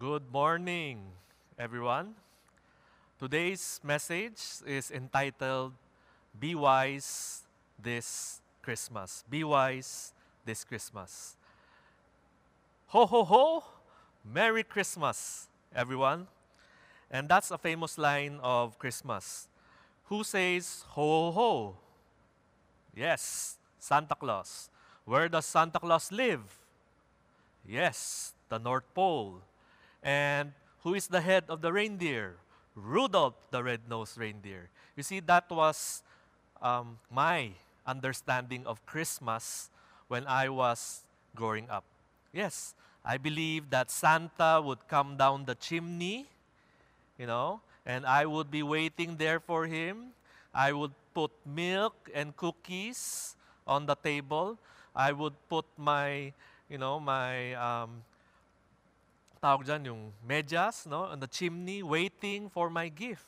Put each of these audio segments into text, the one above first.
Good morning, everyone. Today's message is entitled Be Wise This Christmas. Be Wise This Christmas. Ho, ho, ho! Merry Christmas, everyone. And that's a famous line of Christmas. Who says ho, ho, ho? Yes, Santa Claus. Where does Santa Claus live? Yes, the North Pole. And who is the head of the reindeer? Rudolph the red-nosed reindeer. You see, that was um, my understanding of Christmas when I was growing up. Yes, I believe that Santa would come down the chimney, you know, and I would be waiting there for him. I would put milk and cookies on the table. I would put my, you know, my um, tawag dyan, yung medyas, no, on the chimney, waiting for my gift.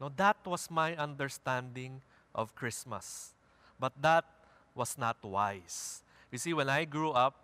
No, that was my understanding of Christmas. But that was not wise. You see, when I grew up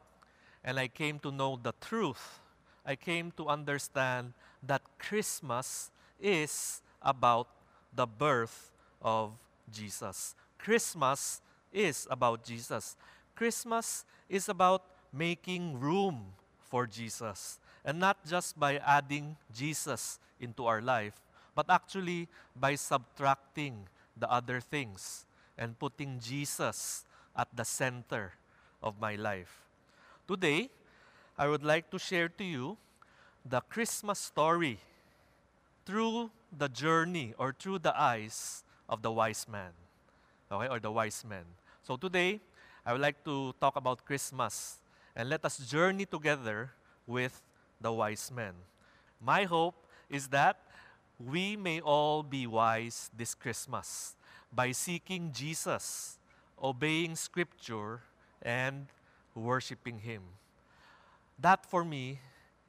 and I came to know the truth, I came to understand that Christmas is about the birth of Jesus. Christmas is about Jesus. Christmas is about making room for Jesus. And not just by adding Jesus into our life, but actually by subtracting the other things and putting Jesus at the center of my life. Today, I would like to share to you the Christmas story through the journey or through the eyes of the wise man. Okay, or the wise men. So today, I would like to talk about Christmas and let us journey together with the wise men. My hope is that we may all be wise this Christmas by seeking Jesus, obeying Scripture, and worshiping Him. That for me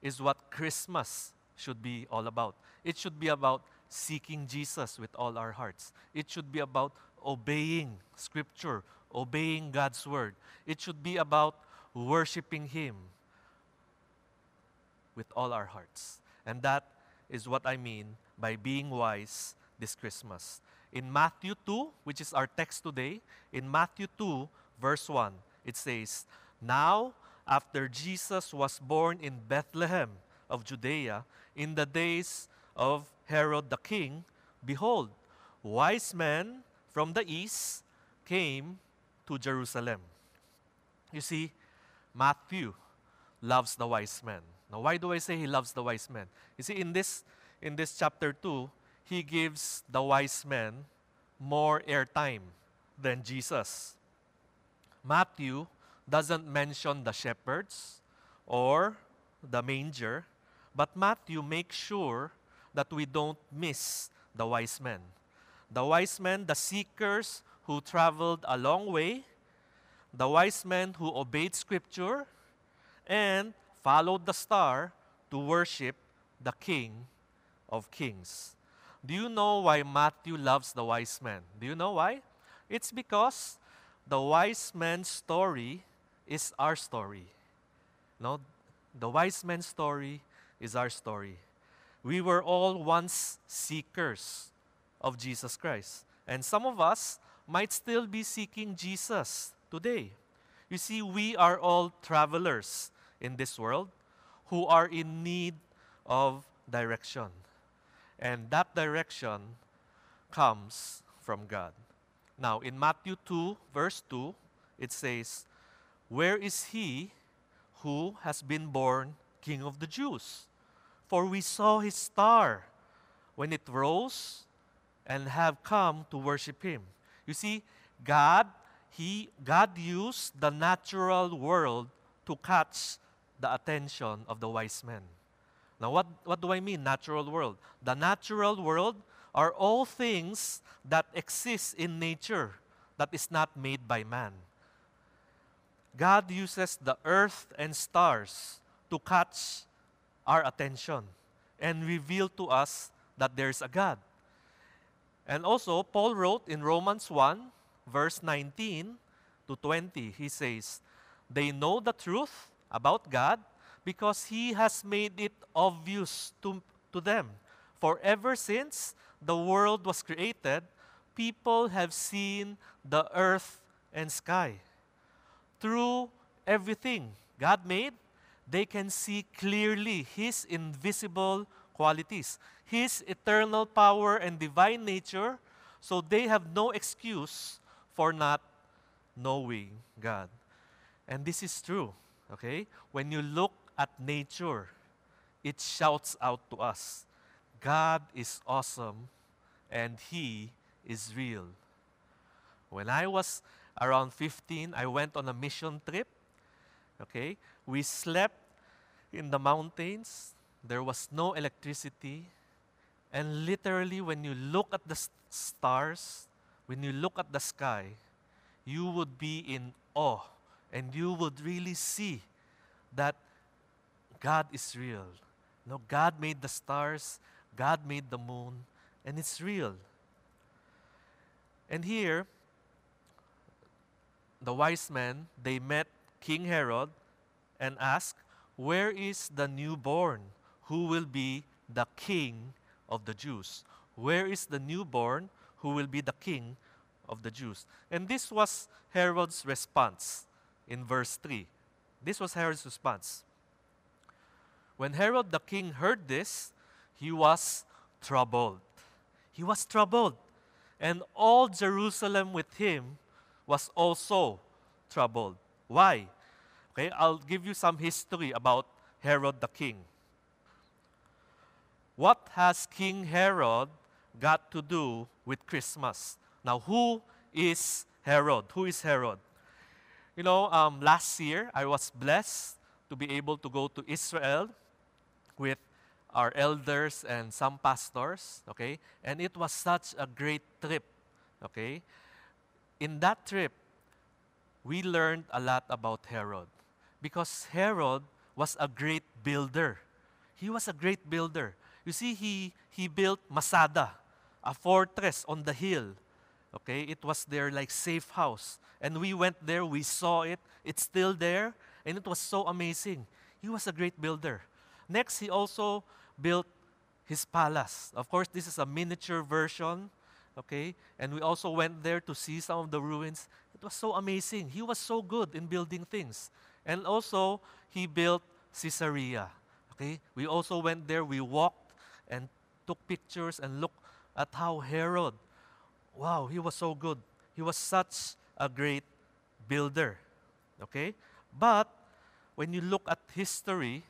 is what Christmas should be all about. It should be about seeking Jesus with all our hearts. It should be about obeying Scripture, obeying God's Word. It should be about worshiping Him with all our hearts. And that is what I mean by being wise this Christmas. In Matthew 2, which is our text today, in Matthew 2, verse 1, it says, Now, after Jesus was born in Bethlehem of Judea, in the days of Herod the king, behold, wise men from the east came to Jerusalem. You see, Matthew loves the wise men. Now, why do I say he loves the wise men? You see, in this, in this chapter 2, he gives the wise men more airtime than Jesus. Matthew doesn't mention the shepherds or the manger, but Matthew makes sure that we don't miss the wise men. The wise men, the seekers who traveled a long way, the wise men who obeyed Scripture, and followed the star to worship the King of Kings. Do you know why Matthew loves the wise men? Do you know why? It's because the wise man's story is our story. No, the wise man's story is our story. We were all once seekers of Jesus Christ. And some of us might still be seeking Jesus today. You see, we are all travelers in this world who are in need of direction. And that direction comes from God. Now, in Matthew 2, verse 2, it says, Where is he who has been born King of the Jews? For we saw his star when it rose and have come to worship him. You see, God, he, God used the natural world to catch the attention of the wise men. Now, what, what do I mean, natural world? The natural world are all things that exist in nature that is not made by man. God uses the earth and stars to catch our attention and reveal to us that there's a God. And also, Paul wrote in Romans 1, verse 19 to 20, he says, They know the truth about God, because he has made it obvious to, to them. For ever since the world was created, people have seen the earth and sky. Through everything God made, they can see clearly His invisible qualities, His eternal power and divine nature, so they have no excuse for not knowing God. And this is true, okay? When you look at nature, it shouts out to us God is awesome and He is real. When I was around 15, I went on a mission trip. Okay? We slept in the mountains. There was no electricity. And literally, when you look at the stars, when you look at the sky, you would be in awe and you would really see that God is real. No, God made the stars, God made the moon, and it's real. And here, the wise men, they met King Herod and asked, Where is the newborn who will be the king of the Jews? Where is the newborn who will be the king of the Jews? And this was Herod's response in verse 3. This was Herod's response. When Herod the king heard this, he was troubled. He was troubled. And all Jerusalem with him was also troubled. Why? Okay, I'll give you some history about Herod the king. What has King Herod got to do with Christmas? Now, who is Herod? Who is Herod? You know, um, last year I was blessed to be able to go to Israel with our elders and some pastors, okay? And it was such a great trip, okay? In that trip, we learned a lot about Herod because Herod was a great builder. He was a great builder. You see, he, he built Masada, a fortress on the hill. Okay, it was their like safe house. And we went there, we saw it, it's still there, and it was so amazing. He was a great builder. Next, he also built his palace. Of course, this is a miniature version, okay? And we also went there to see some of the ruins. It was so amazing. He was so good in building things. And also, he built Caesarea. Okay? We also went there, we walked and took pictures and looked at how Herod, wow, he was so good. He was such a great builder. Okay? But when you look at history,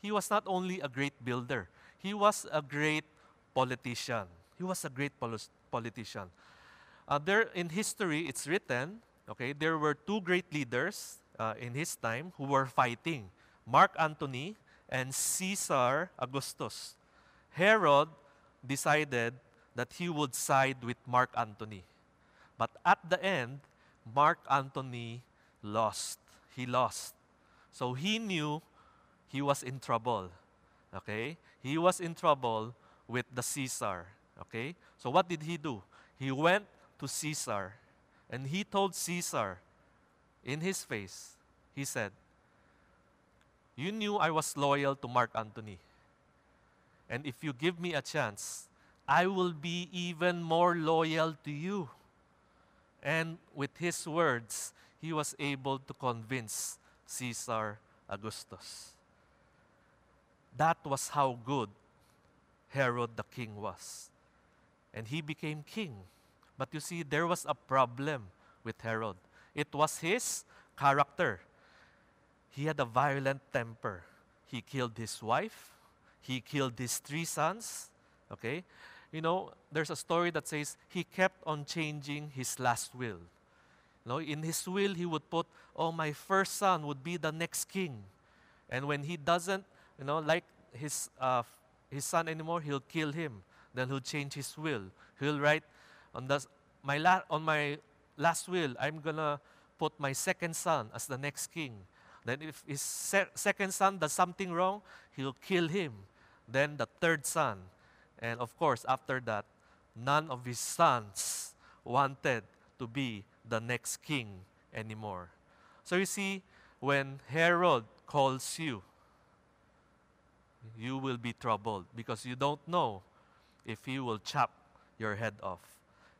he was not only a great builder, he was a great politician. He was a great pol- politician. Uh, there in history, it's written, okay, there were two great leaders uh, in his time who were fighting Mark Antony and Caesar Augustus. Herod decided that he would side with Mark Antony. But at the end, Mark Antony lost. He lost. So he knew he was in trouble. Okay? He was in trouble with the Caesar. Okay? So what did he do? He went to Caesar and he told Caesar in his face, he said, You knew I was loyal to Mark Antony. And if you give me a chance, I will be even more loyal to you. And with his words, he was able to convince Caesar Augustus. That was how good Herod the king was. And he became king. But you see, there was a problem with Herod. It was his character. He had a violent temper. He killed his wife. He killed his three sons. Okay? You know, there's a story that says he kept on changing his last will. You know, in his will, he would put, oh, my first son would be the next king. And when he doesn't, you know, like his, uh, his son anymore, he'll kill him. Then he'll change his will. He'll write, on, the, my la- on my last will, I'm going to put my second son as the next king. Then, if his se- second son does something wrong, he'll kill him. Then, the third son. And of course, after that, none of his sons wanted to be the next king anymore. So, you see, when Herod calls you, you will be troubled because you don't know if he will chop your head off.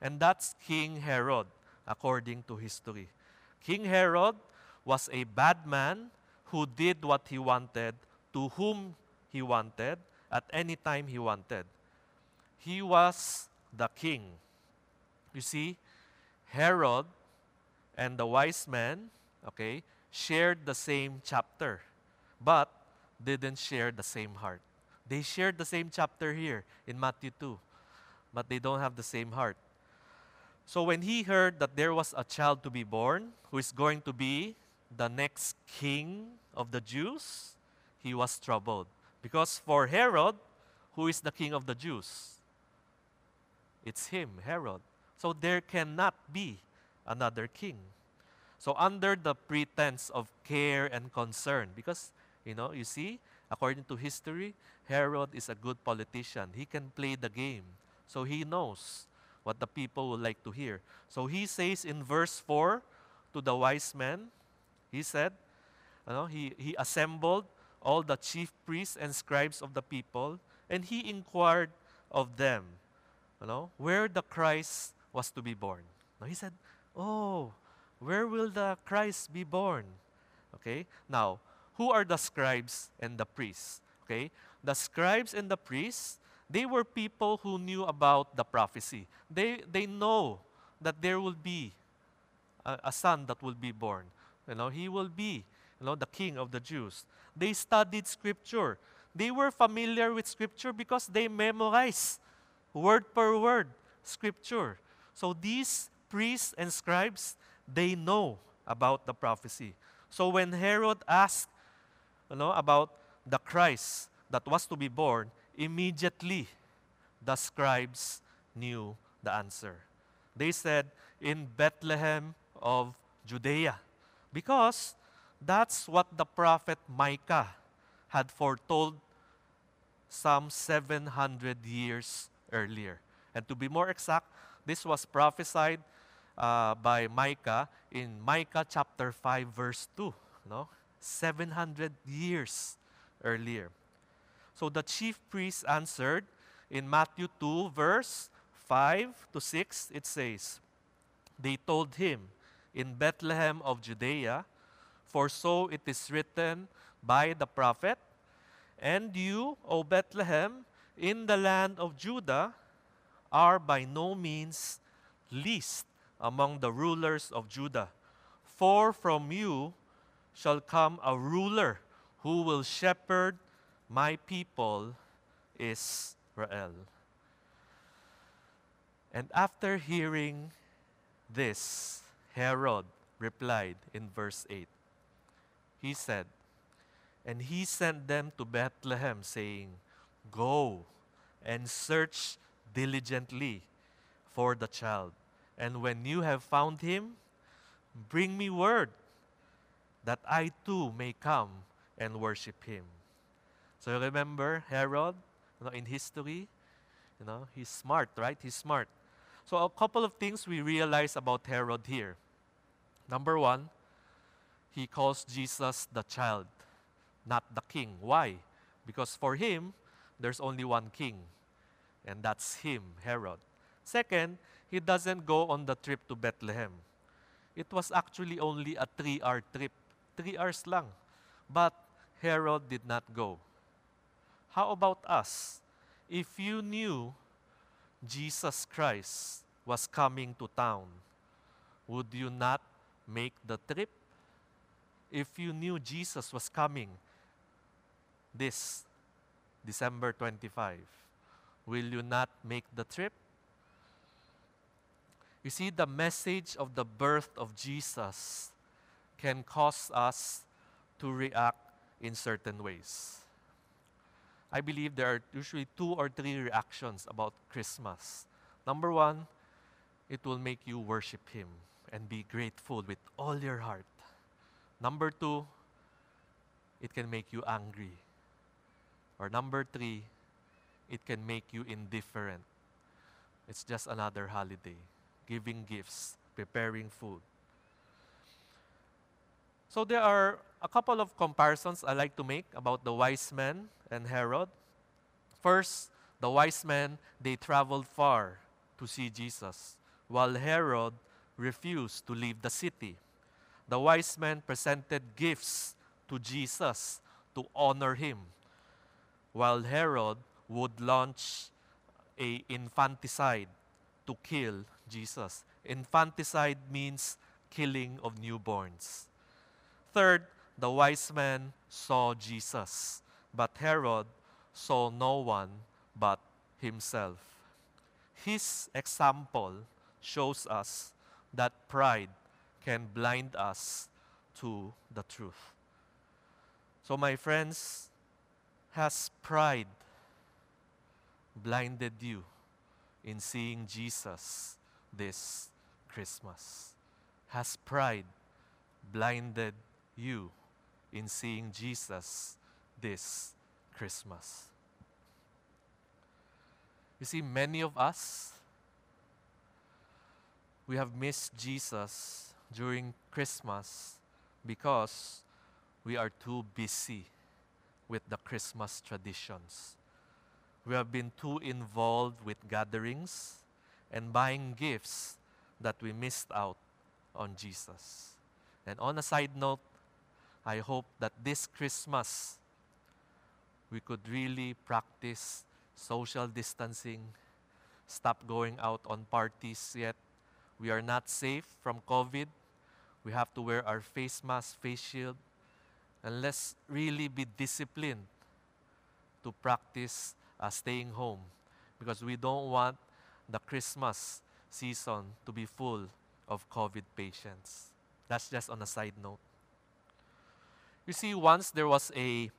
And that's King Herod, according to history. King Herod was a bad man who did what he wanted to whom he wanted at any time he wanted. He was the king. You see, Herod and the wise men, okay, shared the same chapter, but didn't share the same heart. They shared the same chapter here in Matthew 2, but they don't have the same heart. So when he heard that there was a child to be born who is going to be the next king of the Jews, he was troubled. Because for Herod, who is the king of the Jews? It's him, Herod. So there cannot be another king. So under the pretense of care and concern, because you know, you see, according to history, Herod is a good politician. He can play the game. So he knows what the people would like to hear. So he says in verse 4 to the wise men, he said, you know, he, he assembled all the chief priests and scribes of the people, and he inquired of them, where the Christ was to be born. Now he said, Oh, where will the Christ be born? Okay, now, who are the scribes and the priests? Okay, the scribes and the priests, they were people who knew about the prophecy. They, they know that there will be a, a son that will be born. You know, he will be, you know, the king of the Jews. They studied scripture. They were familiar with scripture because they memorized word per word scripture. So these priests and scribes, they know about the prophecy. So when Herod asked you know, about the Christ that was to be born, immediately the scribes knew the answer. They said, in Bethlehem of Judea, because that's what the prophet Micah had foretold some 700 years earlier. And to be more exact, this was prophesied uh, by Micah in Micah chapter 5, verse 2. No? 700 years earlier. So the chief priest answered in Matthew 2, verse 5 to 6, it says, They told him, In Bethlehem of Judea, for so it is written by the prophet, And you, O Bethlehem, in the land of Judah, are by no means least among the rulers of Judah. For from you shall come a ruler who will shepherd my people Israel. And after hearing this, Herod replied in verse 8. He said, And he sent them to Bethlehem, saying, Go and search diligently for the child. And when you have found him, bring me word that I too may come and worship him. So remember Herod, you know, in history, you know, he's smart, right? He's smart. So a couple of things we realize about Herod here. Number one, he calls Jesus the child, not the king. Why? Because for him, there's only one king, and that's him, Herod. Second, he doesn't go on the trip to Bethlehem. It was actually only a three hour trip Three hours lang. But Herod did not go. How about us? If you knew Jesus Christ was coming to town, would you not make the trip? If you knew Jesus was coming this December 25, will you not make the trip? You see, the message of the birth of Jesus can cause us to react in certain ways. I believe there are usually two or three reactions about Christmas. Number one, it will make you worship Him and be grateful with all your heart. Number two, it can make you angry. Or number three, it can make you indifferent. It's just another holiday, giving gifts, preparing food. So there are a couple of comparisons I like to make about the wise men and Herod. First, the wise men, they traveled far to see Jesus, while Herod refused to leave the city. The wise men presented gifts to Jesus to honor him, while Herod would launch a infanticide to kill Jesus. Infanticide means killing of newborns. Third, the wise men saw Jesus, but Herod saw no one but himself. His example shows us that pride can blind us to the truth. So, my friends, has pride blinded you in seeing Jesus this Christmas? Has pride blinded you in seeing Jesus this Christmas? You see, many of us, we have missed Jesus during Christmas because we are too busy with the Christmas traditions. We have been too involved with gatherings and buying gifts that we missed out on Jesus. And on a side note, I hope that this Christmas we could really practice social distancing, stop going out on parties yet. We are not safe from COVID. We have to wear our face mask, face shield, and let's really be disciplined to practice uh, staying home because we don't want the Christmas season to be full of COVID patients. That's just on a side note. You see, once there was a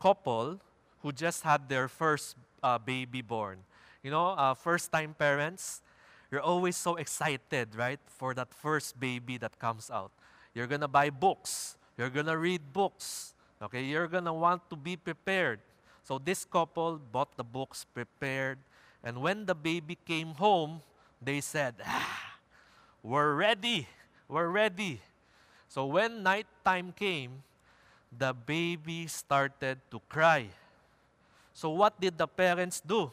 couple who just had their first uh, baby born. You know, uh, first time parents, you're always so excited, right, for that first baby that comes out. You're gonna buy books, you're gonna read books, okay, you're gonna want to be prepared. So this couple bought the books, prepared, and when the baby came home, they said, ah, We're ready, we're ready. So when night time came, the baby started to cry. So what did the parents do?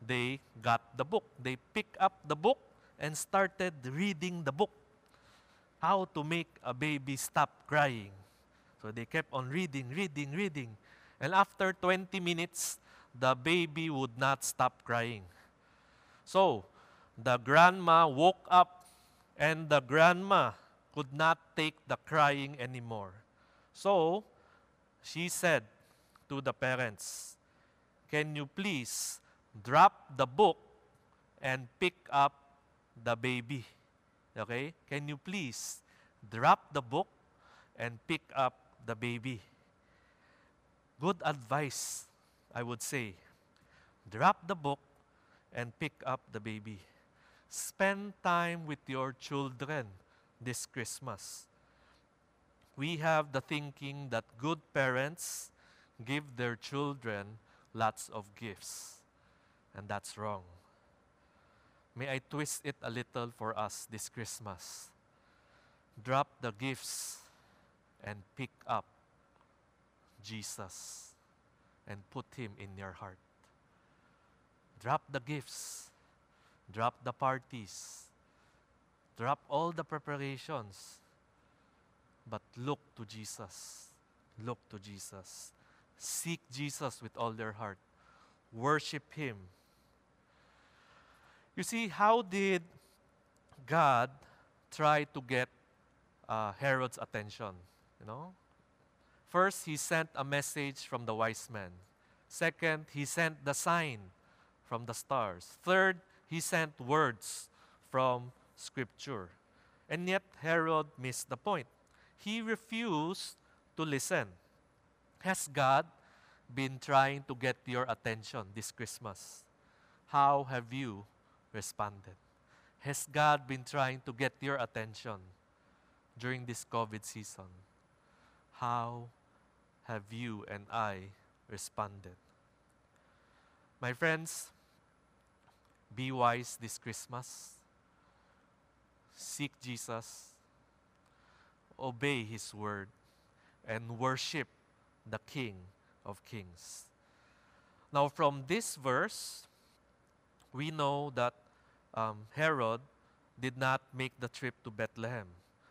They got the book. They picked up the book and started reading the book. How to make a baby stop crying. So they kept on reading, reading, reading. And after 20 minutes, the baby would not stop crying. So the grandma woke up and the grandma could not take the crying anymore. So she said to the parents, Can you please drop the book and pick up the baby? Okay? Can you please drop the book and pick up the baby? Good advice, I would say. Drop the book and pick up the baby. Spend time with your children this Christmas. We have the thinking that good parents give their children lots of gifts, and that's wrong. May I twist it a little for us this Christmas. Drop the gifts and pick up Jesus and put him in your heart. Drop the gifts, drop the parties, drop all the preparations, but look to Jesus. Look to Jesus. Seek Jesus with all their heart. Worship Him. You see, how did God try to get uh, Herod's attention? You know, first He sent a message from the wise men. Second, He sent the sign from the stars. Third, He sent words from Scripture. And yet Herod missed the point. He refused to listen. Has God been trying to get your attention this Christmas? How have you responded? Has God been trying to get your attention during this COVID season? How have you and I responded? My friends, be wise this Christmas. Seek Jesus obey His word and worship the King of Kings. Now, from this verse, we know that um, Herod did not make the trip to Bethlehem.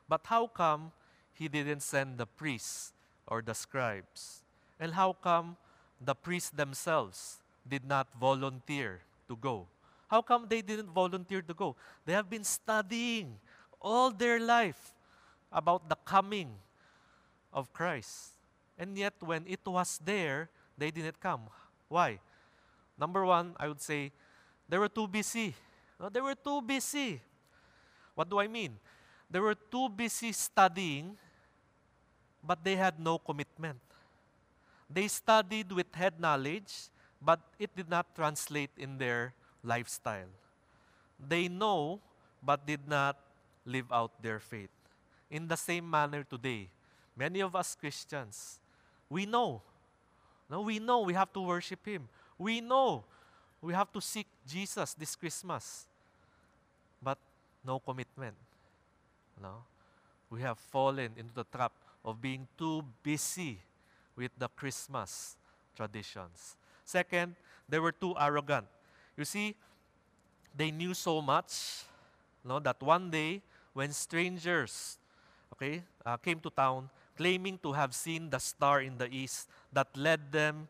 But how come he didn't send the priests or the scribes? And how come the priests themselves did not volunteer to go? How come they didn't volunteer to go? They have been studying all their life about the coming of Christ. And yet, when it was there, they didn't come. Why? Number one, I would say they were too busy. No, they were too busy. What do I mean? They were too busy studying, but they had no commitment. They studied with head knowledge, but it did not translate in their lifestyle. They know, but did not live out their faith. In the same manner today, many of us Christians, we know. No, we know we have to worship Him. We know we have to seek Jesus this Christmas. But no commitment. No? We have fallen into the trap of being too busy with the Christmas traditions. Second, they were too arrogant. You see, they knew so much no, that one day when strangers okay, uh, came to town claiming to have seen the star in the east that led them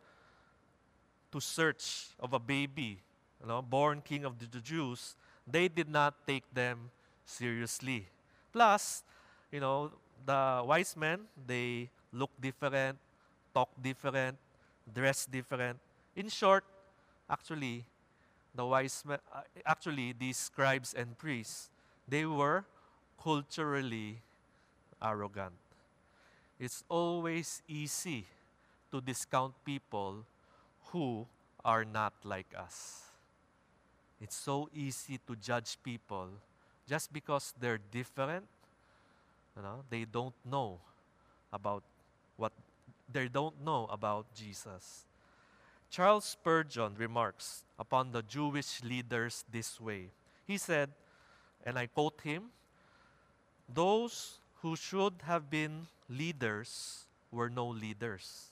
to search of a baby you know, born king of the Jews, they did not take them seriously. Plus, you know, the wise men, they look different, talk different, dress different. In short, actually, the wise men, uh, actually, these scribes and priests, they were culturally arrogant. It's always easy to discount people who are not like us. It's so easy to judge people just because they're different. You know, they don't know about what they don't know about Jesus. Charles Spurgeon remarks upon the Jewish leaders this way. He said, and I quote him, those who should have been leaders were no leaders.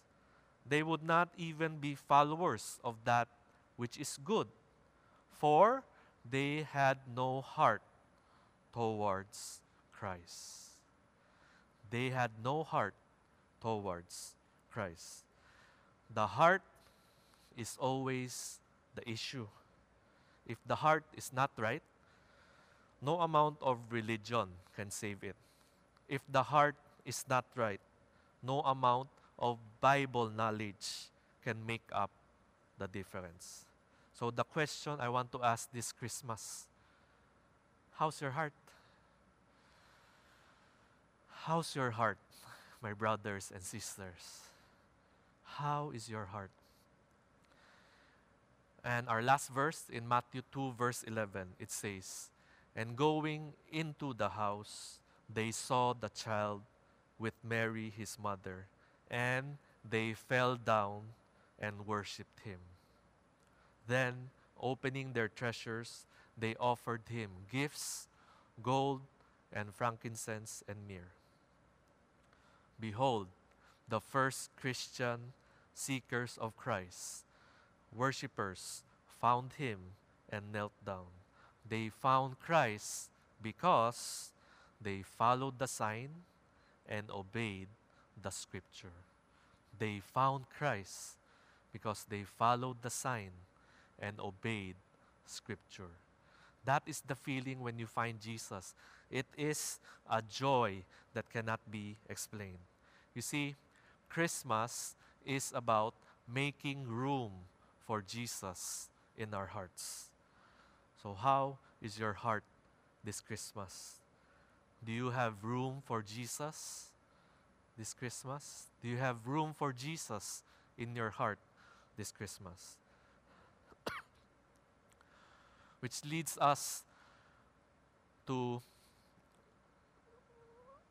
They would not even be followers of that which is good, for they had no heart towards Christ. They had no heart towards Christ. The heart is always the issue. If the heart is not right, no amount of religion can save it. If the heart is not right, no amount of Bible knowledge can make up the difference. So, the question I want to ask this Christmas how's your heart? How's your heart, my brothers and sisters? How is your heart? And our last verse in Matthew 2, verse 11, it says, And going into the house, they saw the child with Mary, his mother, and they fell down and worshipped him. Then, opening their treasures, they offered him gifts, gold, and frankincense and myrrh. Behold, the first Christian seekers of Christ, worshippers, found him and knelt down. They found Christ because they followed the sign and obeyed the scripture. They found Christ because they followed the sign and obeyed scripture. That is the feeling when you find Jesus. It is a joy that cannot be explained. You see, Christmas is about making room for Jesus in our hearts. So, how is your heart this Christmas? Do you have room for Jesus? this Christmas? Do you have room for Jesus in your heart this Christmas? Which leads us to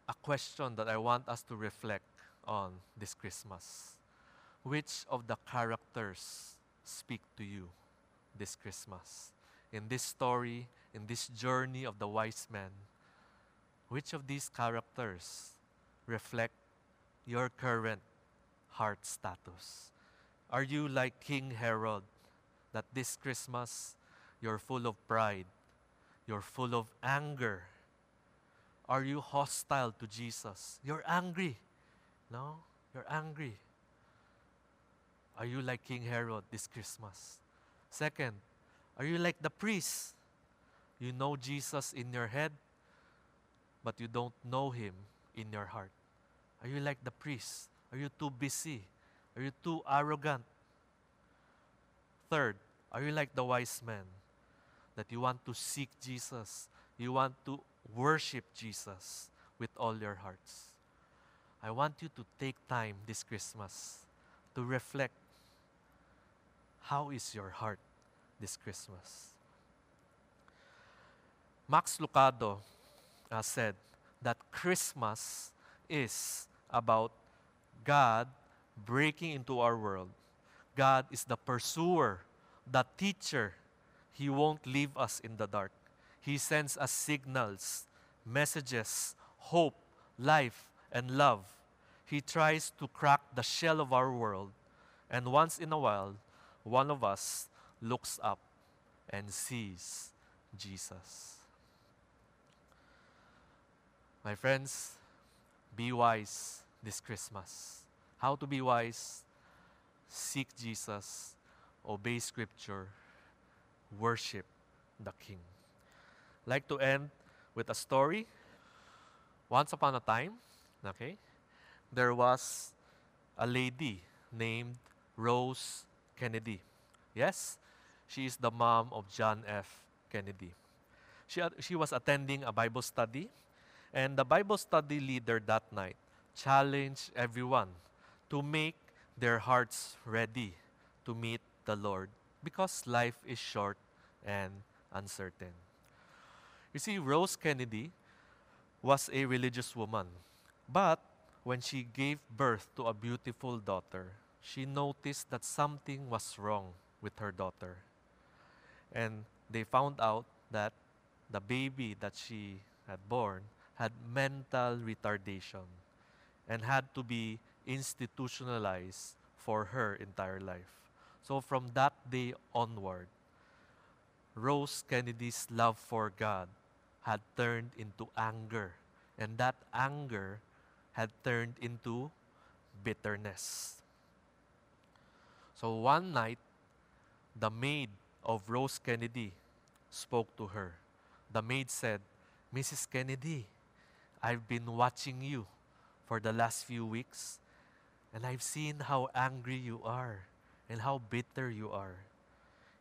a question that I want us to reflect on this Christmas. Which of the characters speak to you this Christmas? In this story, in this journey of the wise men, which of these characters reflect your current heart status? Are you like King Herod, that this Christmas you're full of pride, you're full of anger? Are you hostile to Jesus? You're angry. No? You're angry. Are you like King Herod this Christmas? Second, are you like the priest? You know Jesus in your head, but you don't know him in your heart. Are you like the priest? Are you too busy? Are you too arrogant? Third, are you like the wise man that you want to seek Jesus? You want to worship Jesus with all your hearts. I want you to take time this Christmas to reflect how is your heart this Christmas? Max Lucado uh, said that Christmas is about God breaking into our world. God is the pursuer, the teacher. He won't leave us in the dark. He sends us signals, messages, hope, life, and love. He tries to crack the shell of our world, and once in a while, one of us looks up and sees Jesus. My friends, be wise this Christmas. How to be wise? Seek Jesus, obey Scripture, worship the King. Like to end with a story. Once upon a time, okay, there was a lady named Rose Kennedy. Yes, she is the mom of John F. Kennedy. She, she was attending a Bible study, and the Bible study leader that night challenged everyone to make their hearts ready to meet the Lord because life is short and uncertain. You see, Rose Kennedy was a religious woman, but when she gave birth to a beautiful daughter, she noticed that something was wrong with her daughter. And they found out that the baby that she had born had mental retardation and had to be institutionalized for her entire life. So from that day onward, Rose Kennedy's love for God had turned into anger, and that anger had turned into bitterness. So one night, the maid of Rose Kennedy spoke to her. The maid said, Mrs. Kennedy, I've been watching you for the last few weeks, and I've seen how angry you are and how bitter you are.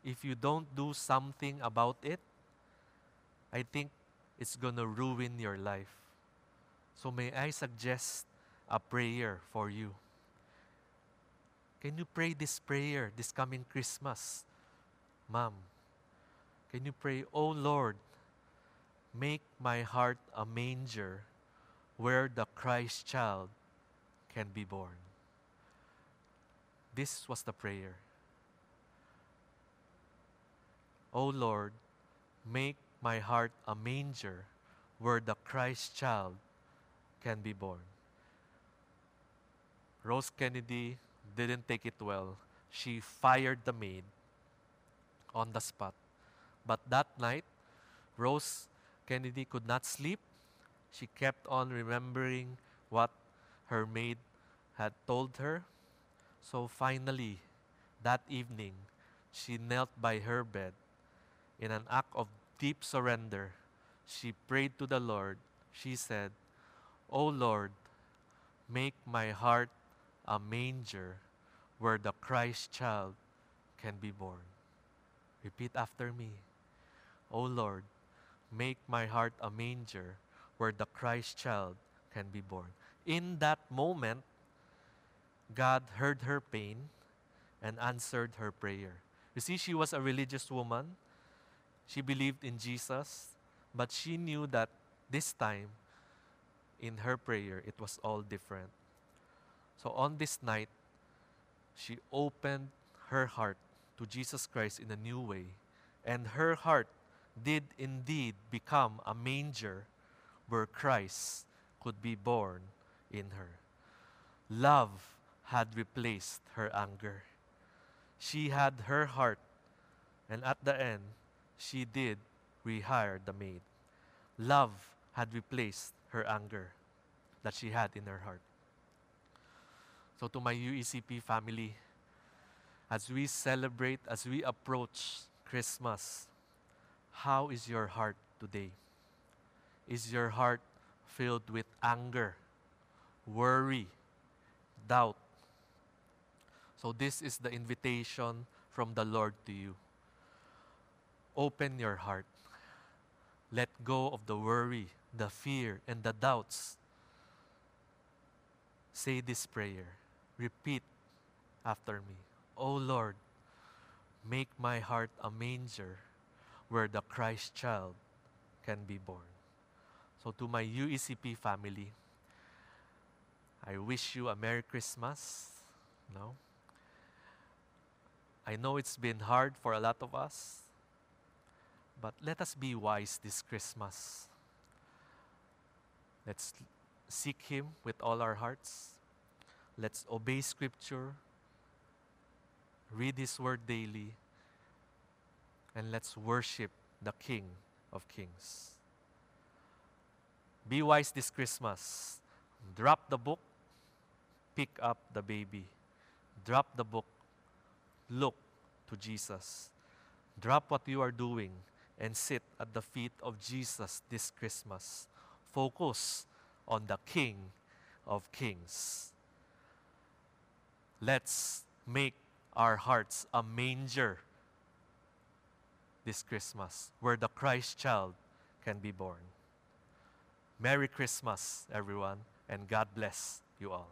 If you don't do something about it, I think it's going to ruin your life. So, may I suggest a prayer for you? Can you pray this prayer this coming Christmas? Mom, can you pray, Oh Lord, make my heart a manger where the Christ child can be born? This was the prayer. O Lord, make my heart a manger where the Christ child can be born. Rose Kennedy didn't take it well. She fired the maid on the spot. But that night, Rose Kennedy could not sleep. She kept on remembering what her maid had told her. So finally, that evening, she knelt by her bed. In an act of deep surrender, she prayed to the Lord. She said, O Lord, make my heart a manger where the Christ child can be born. Repeat after me. O Lord, make my heart a manger where the Christ child can be born. In that moment, God heard her pain and answered her prayer. You see, she was a religious woman. She believed in Jesus, but she knew that this time, in her prayer, it was all different. So on this night, she opened her heart to Jesus Christ in a new way, and her heart did indeed become a manger where Christ could be born in her. Love had replaced her anger. She had her heart, and at the end, she did rehire the maid. Love had replaced her anger that she had in her heart. So, to my UECP family, as we celebrate, as we approach Christmas, how is your heart today? Is your heart filled with anger, worry, doubt? So, this is the invitation from the Lord to you. Open your heart. Let go of the worry, the fear, and the doubts. Say this prayer. Repeat after me. O Lord, make my heart a manger where the Christ child can be born. So, to my UECP family, I wish you a Merry Christmas. No? I know it's been hard for a lot of us, but let us be wise this Christmas. Let's seek Him with all our hearts. Let's obey Scripture, read His Word daily, and let's worship the King of Kings. Be wise this Christmas. Drop the book, pick up the baby. Drop the book, look to Jesus. Drop what you are doing and sit at the feet of Jesus this Christmas. Focus on the King of Kings. Let's make our hearts a manger this Christmas where the Christ child can be born. Merry Christmas, everyone, and God bless you all.